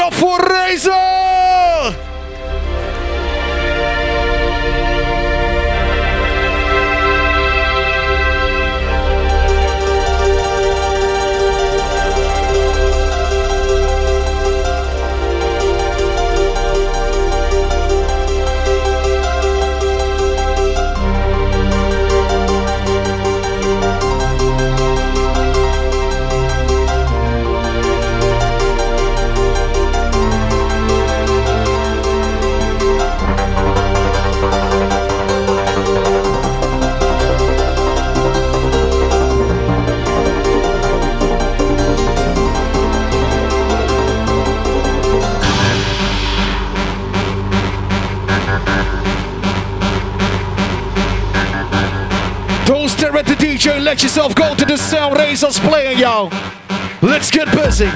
up for Razor! DJ, let yourself go to the sound Reza's playing, y'all. Let's get busy.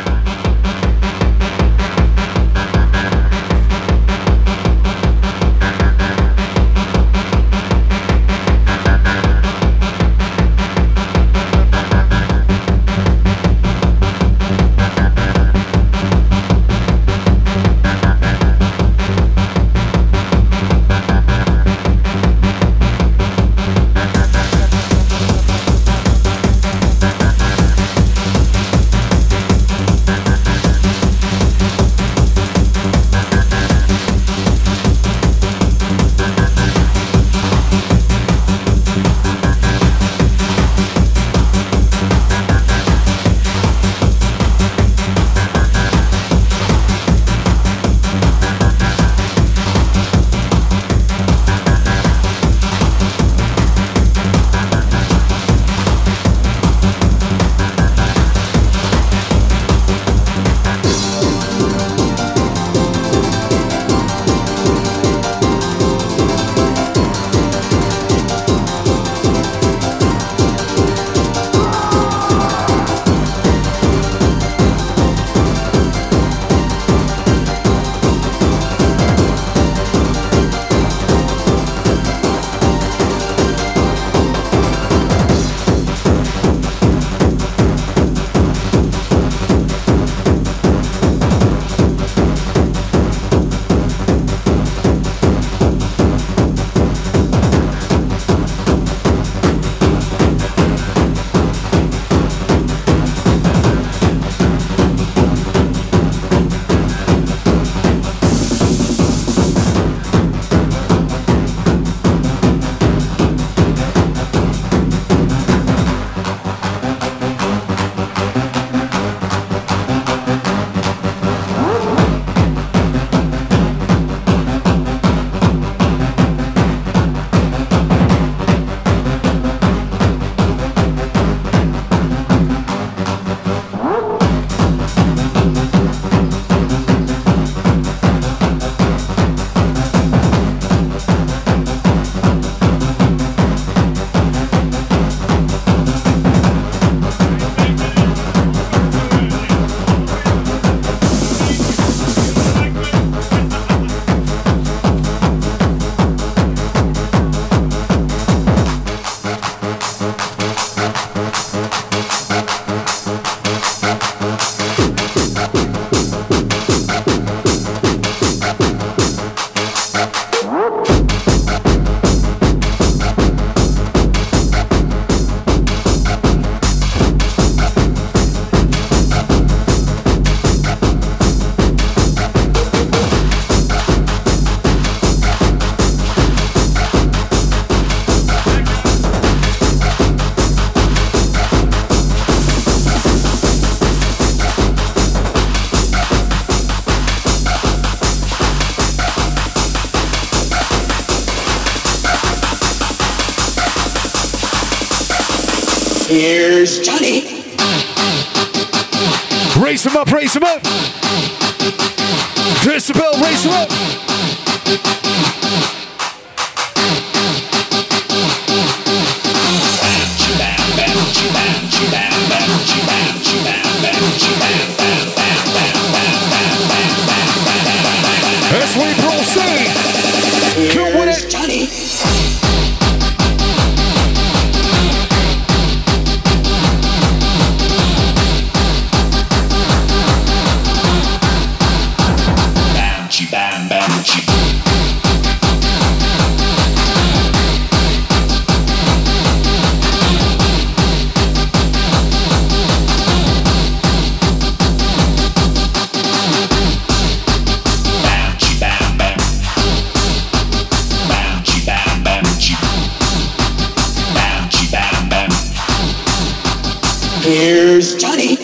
Here's Johnny.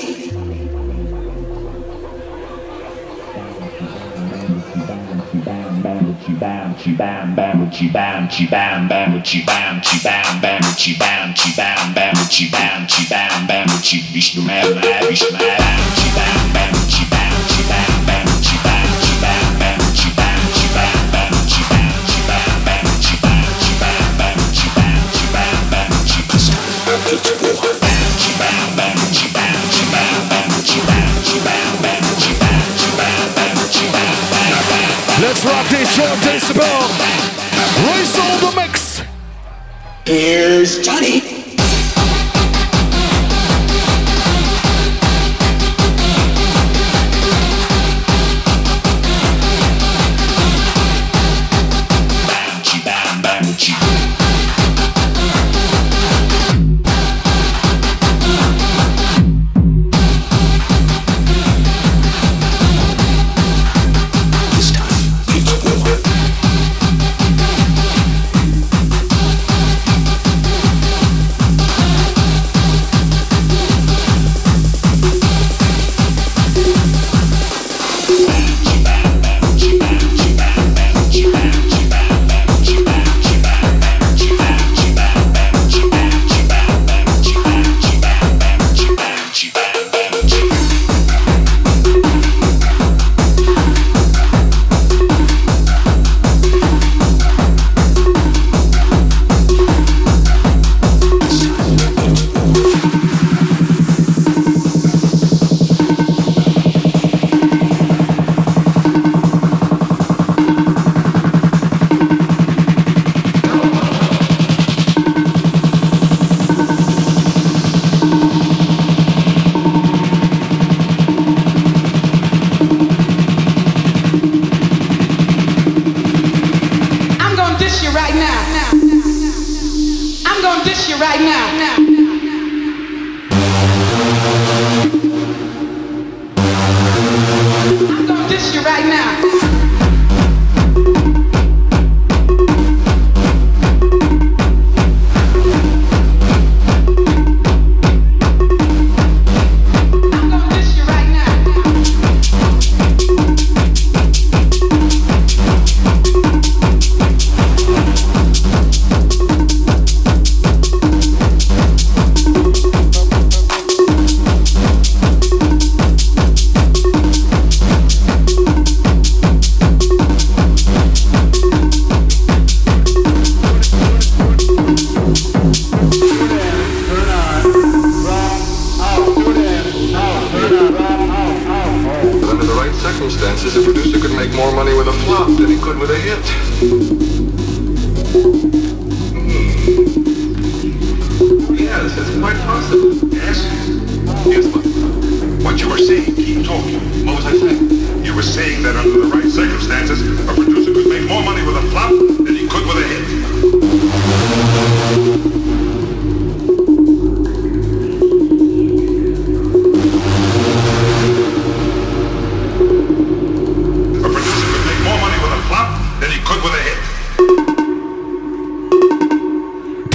bam bam bam bam bam bam bam bam bam bam bam bam bam bam bam bam bam Johnny.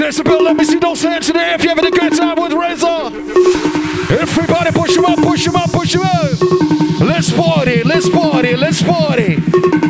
Let me see don't say it today if you're a good time with Reza. Everybody push him up, push him up, push him up. Let's party, let's party, let's party.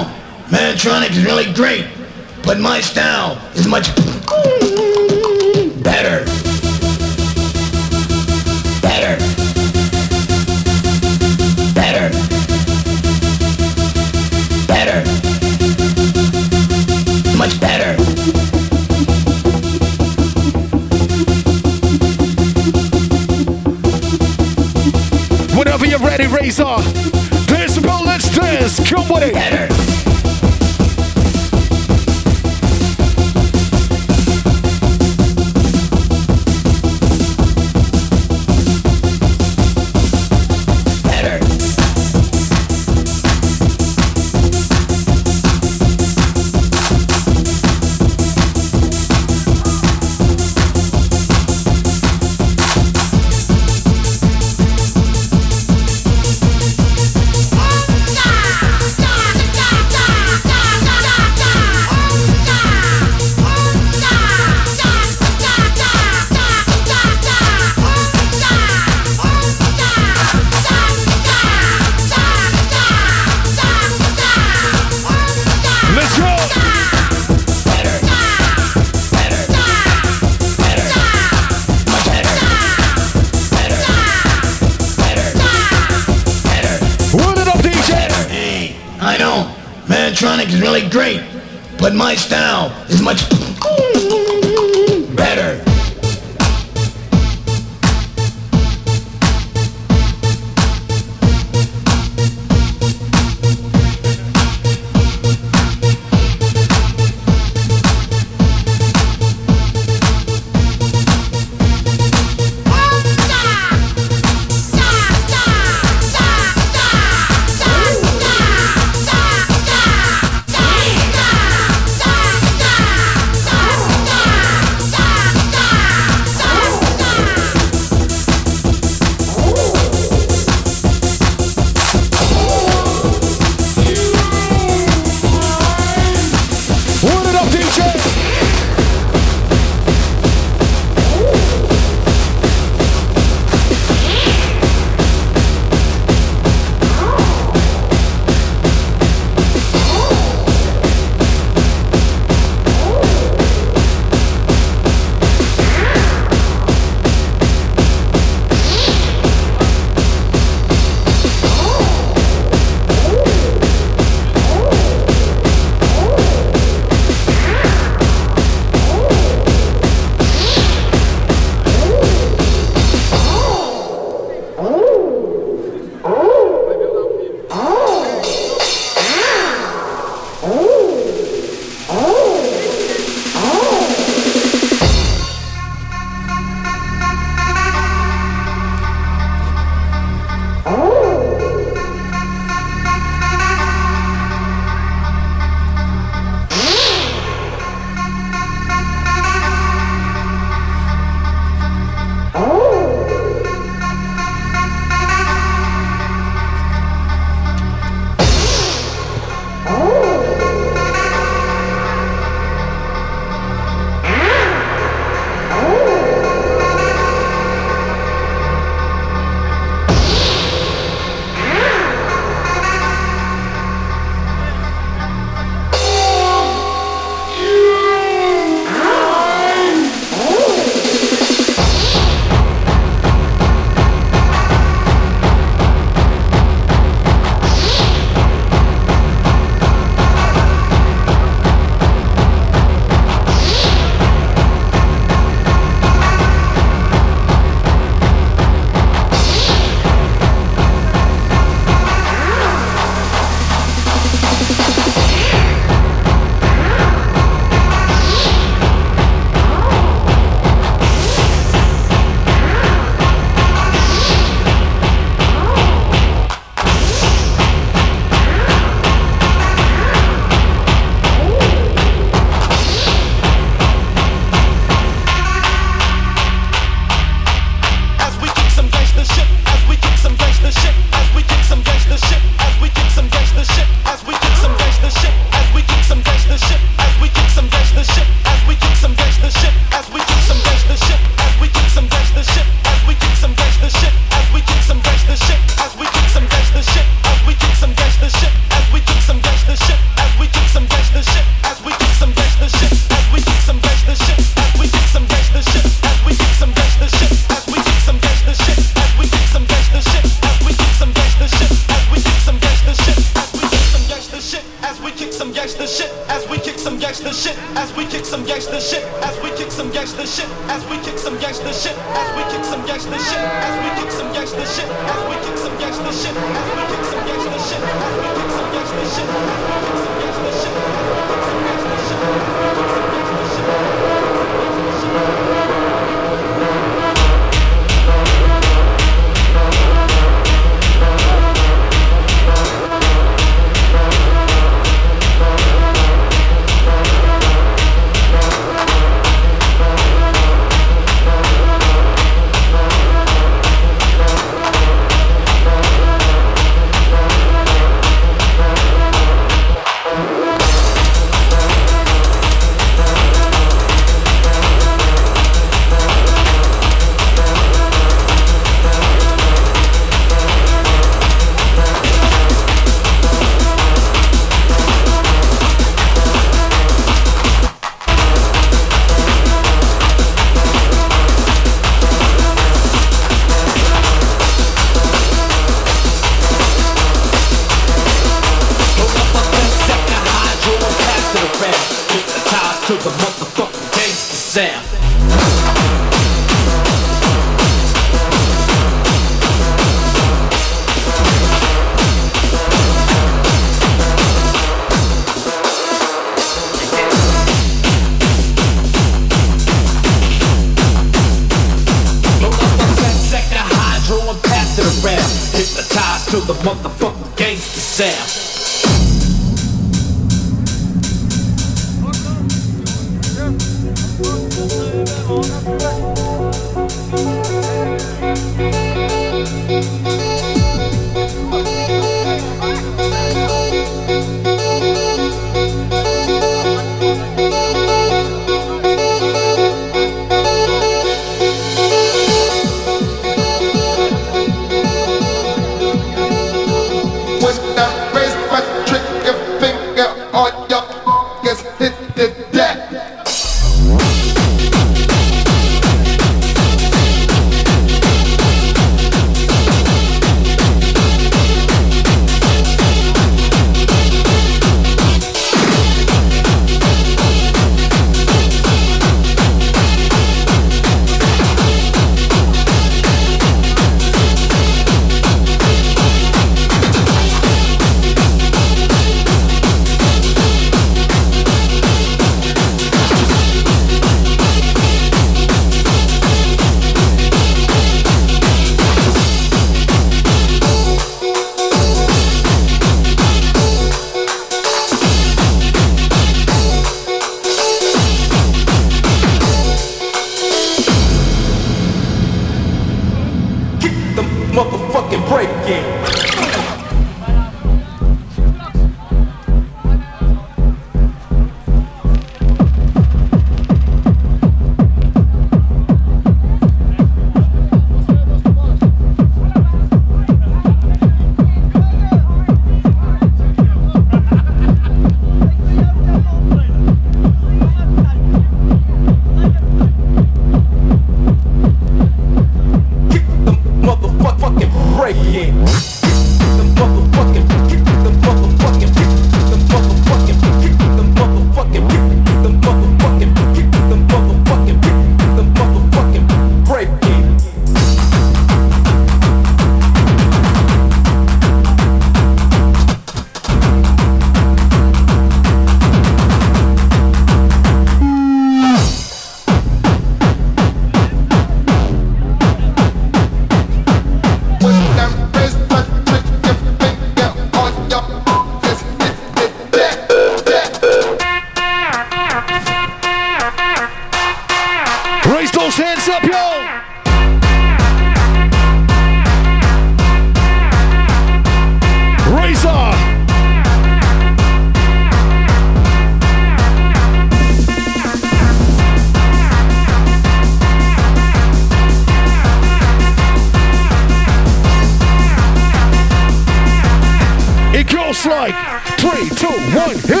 on.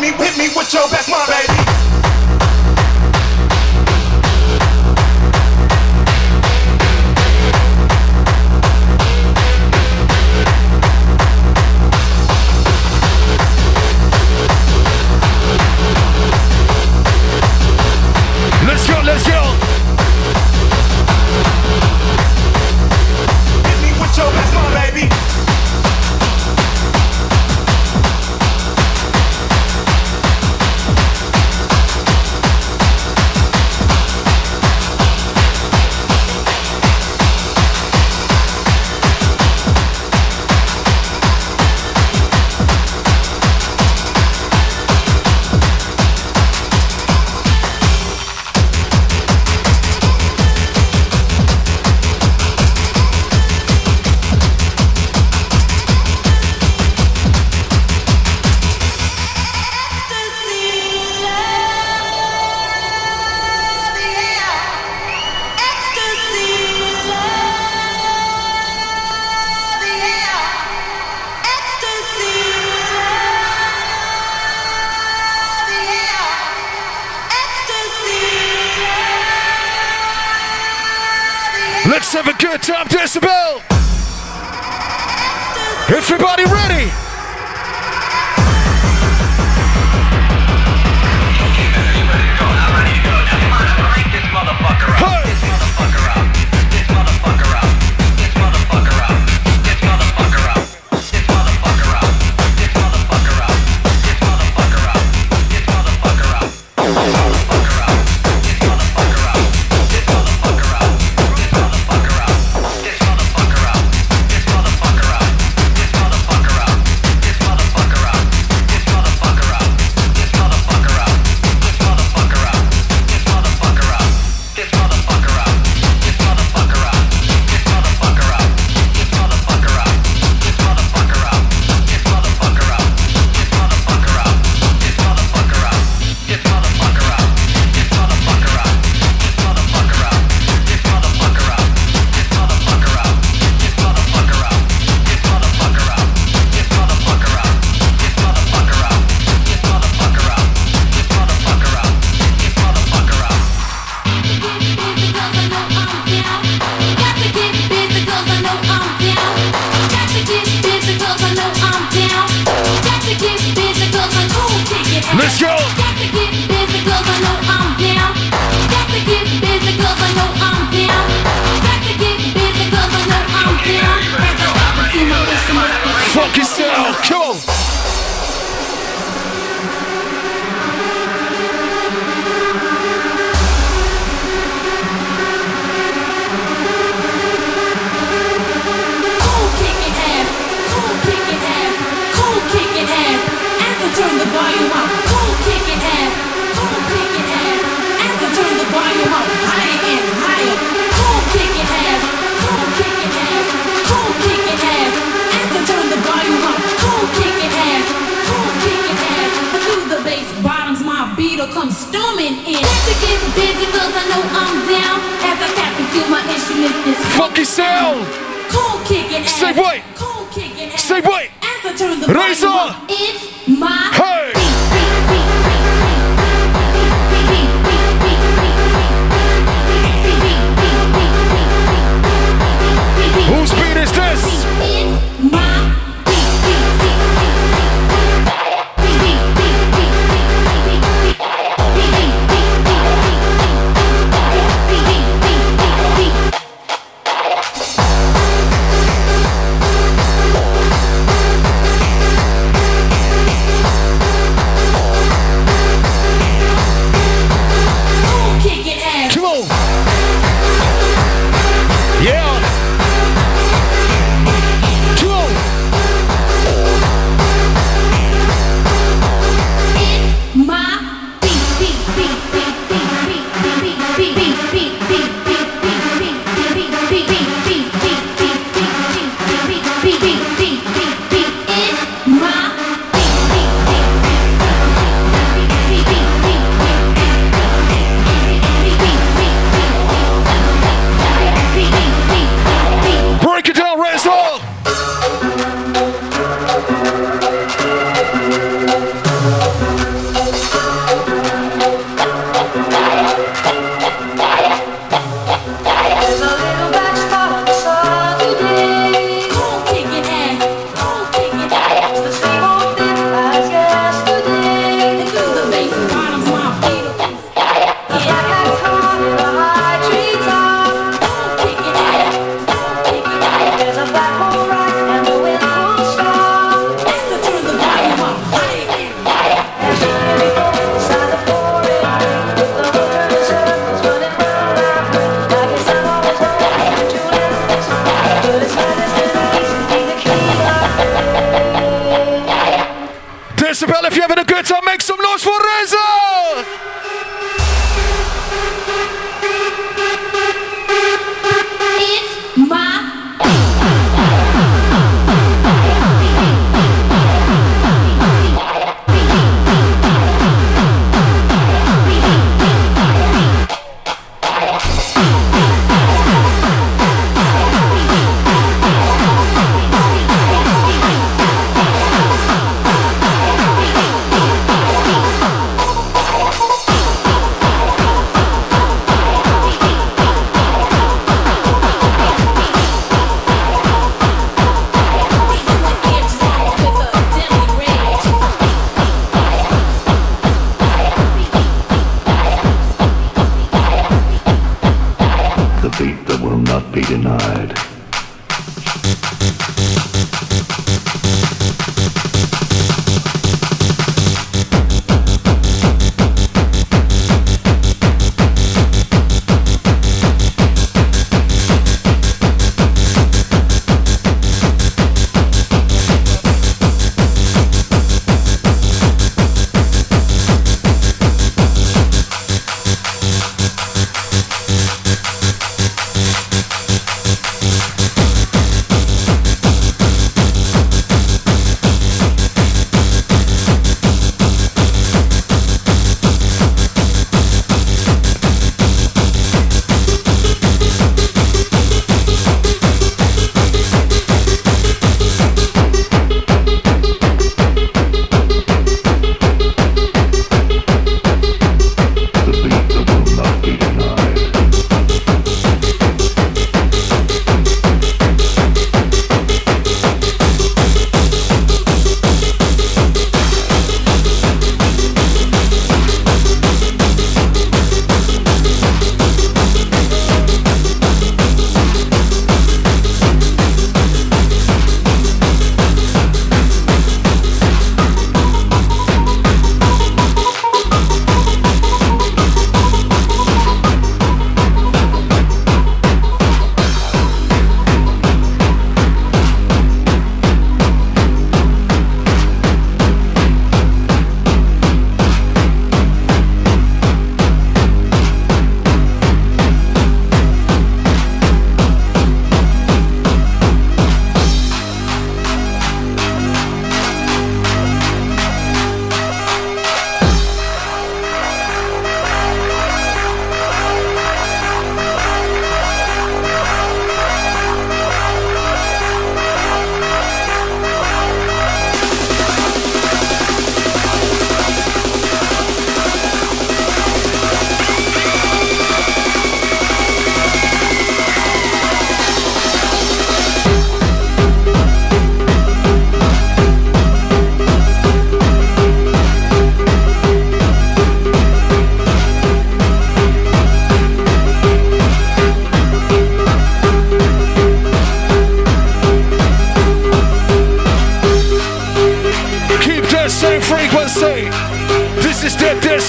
Hit me, hit me with your best, my baby. Funky sound. Say what? Say what? Raise up. It's my. Hey.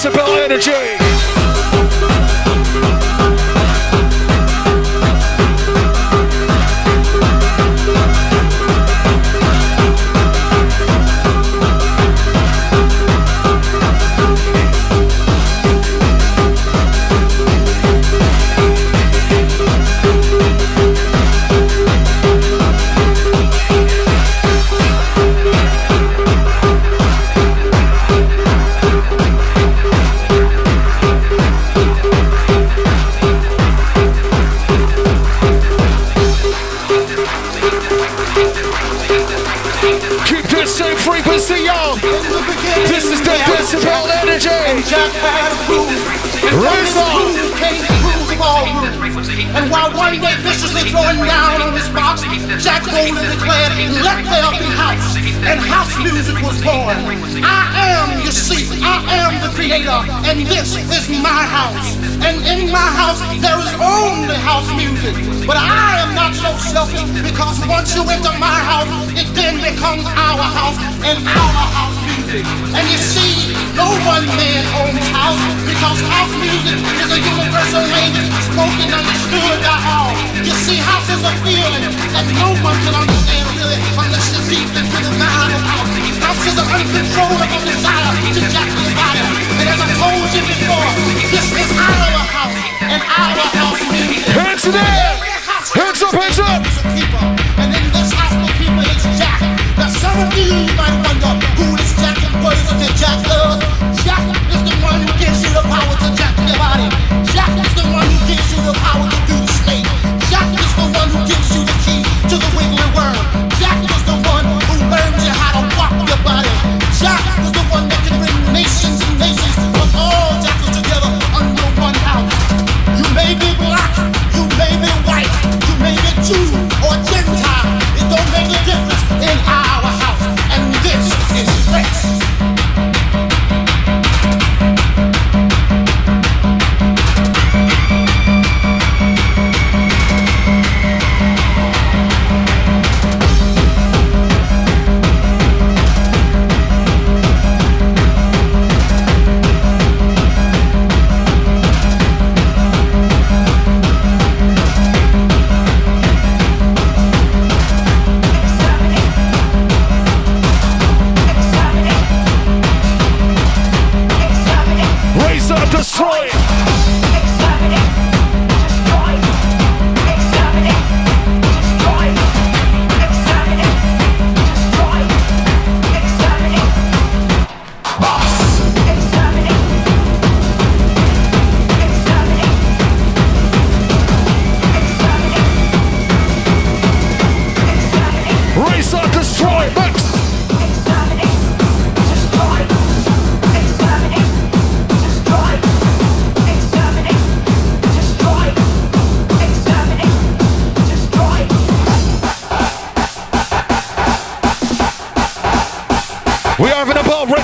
Decibel Energy. our house and our house music. And you see, no one man owns house because house music is a universal language spoken and understood by all. You see, house is a feeling that no one can understand really unless you're deep into the mind of house. House is an uncontrollable desire to jack the body. And as I told you before, this is our house and our house.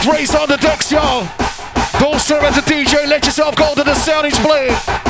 Reza on the decks, y'all. Don't serve as a DJ, let yourself go to the sound he's playing.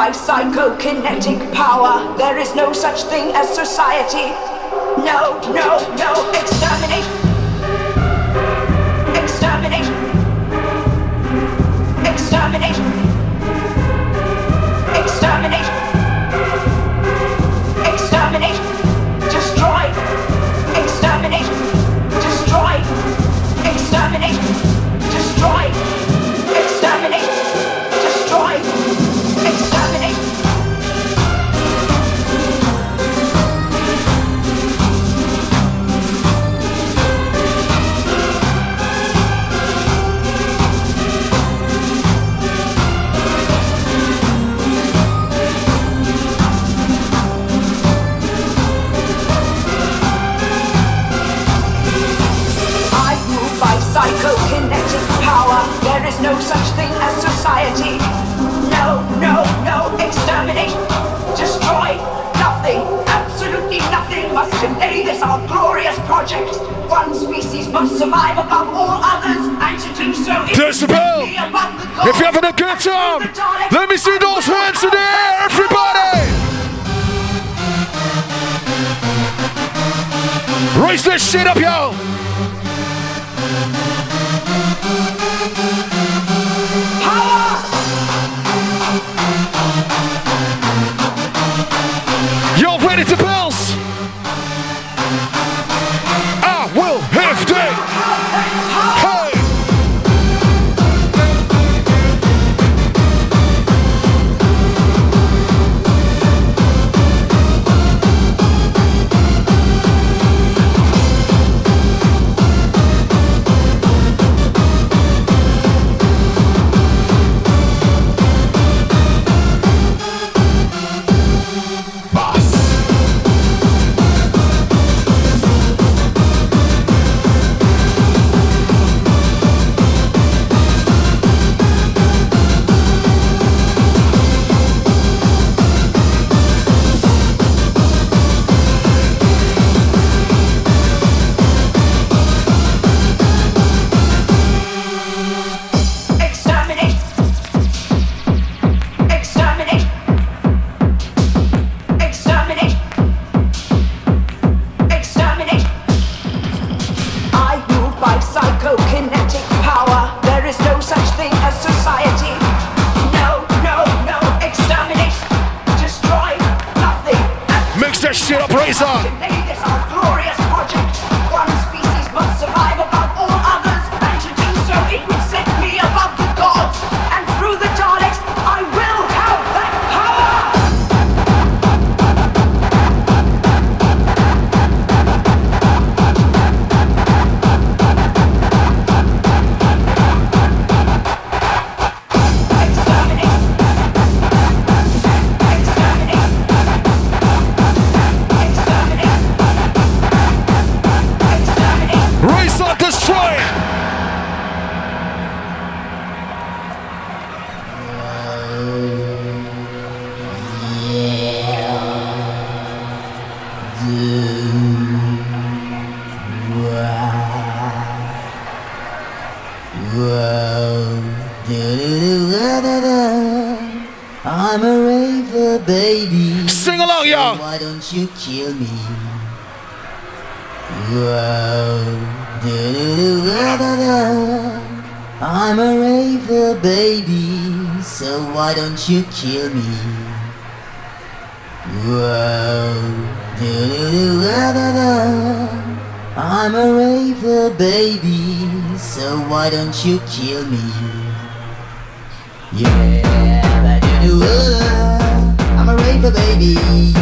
by psychokinetic power. There is no such thing as society. No, no, no, exterminate. shit up your Jimmy. Whoa. I'm a raver, baby, so why don't you kill me? Yeah, uh, I'm a raver, baby.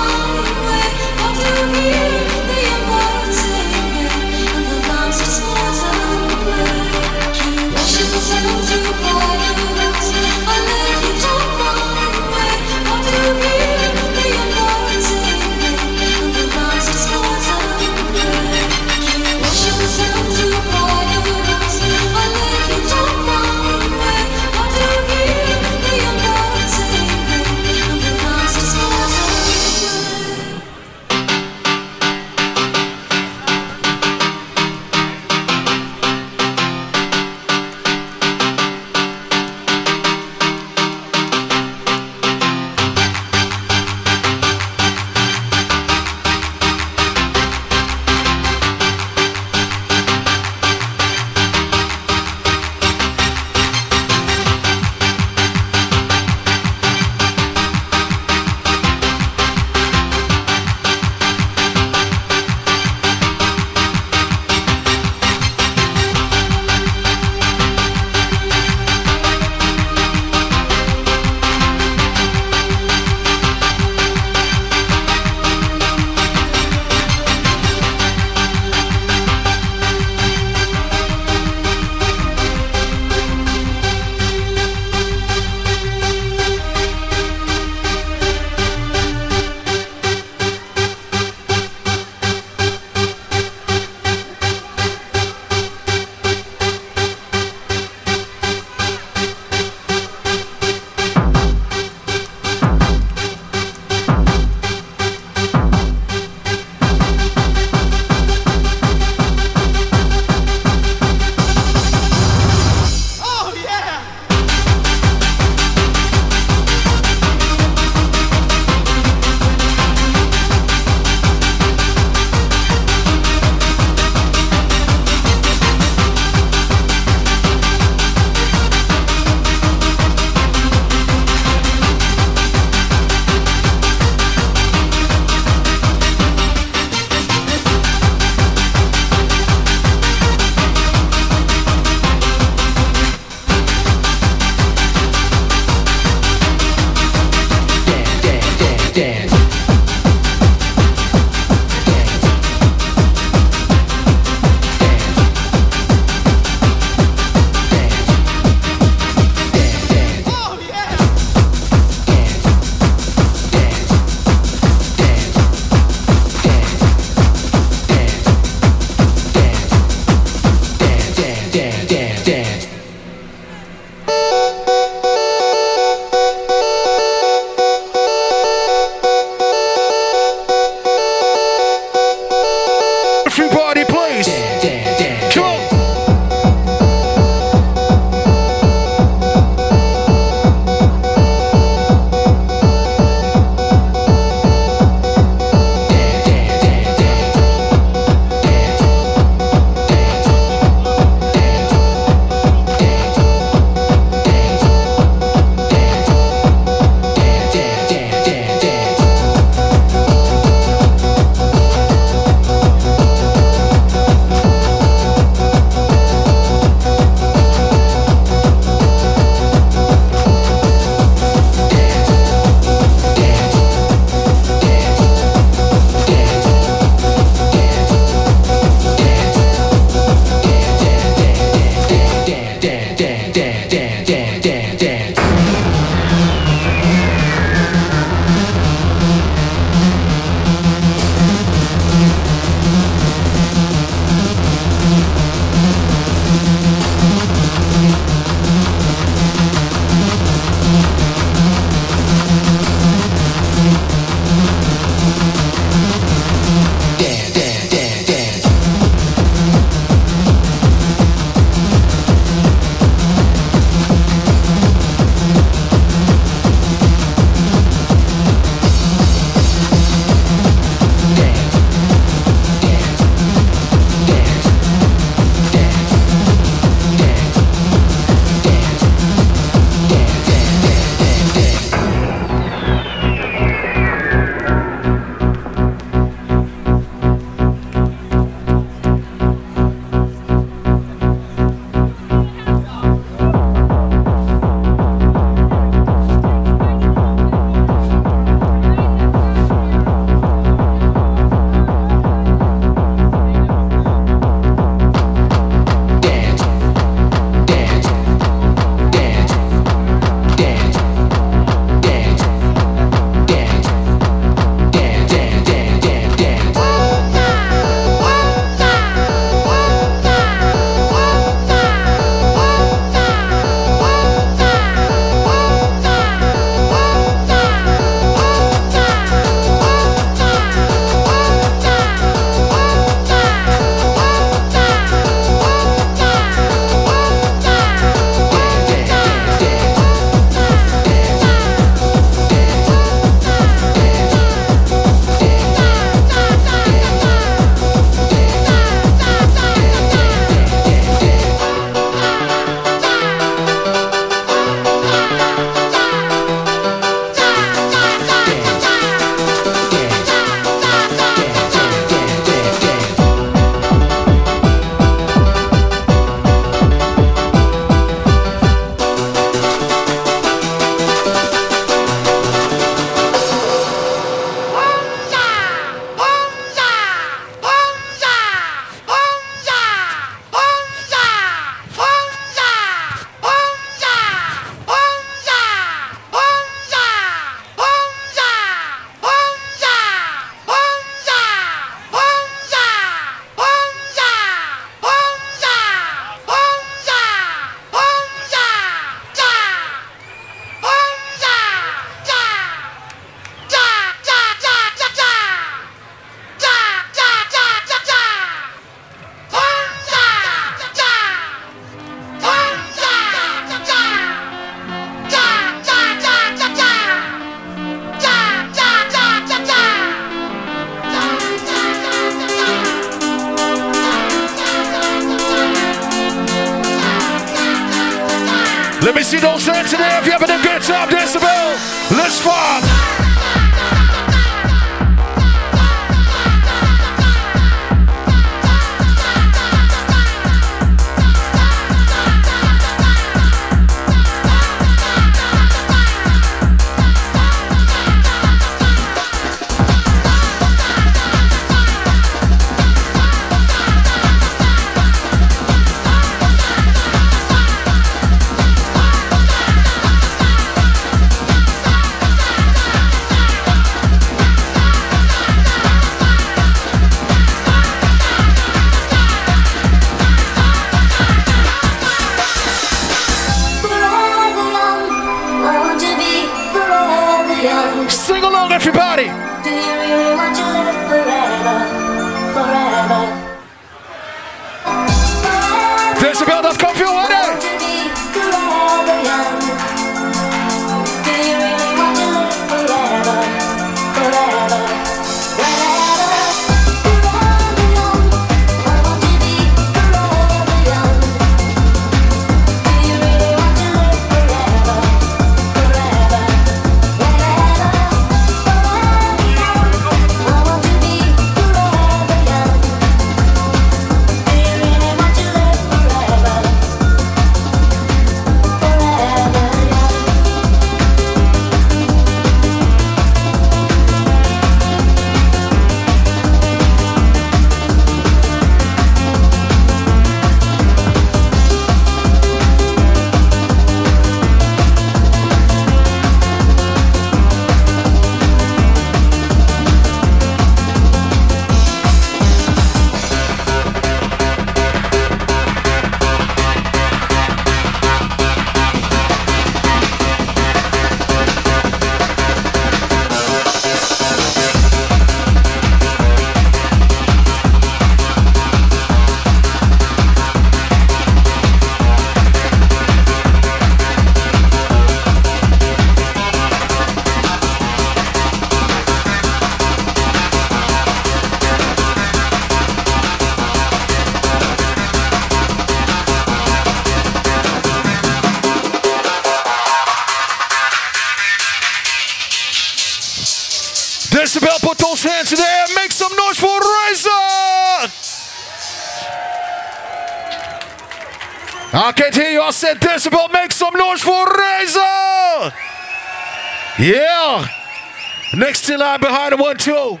Next in line behind the one, two.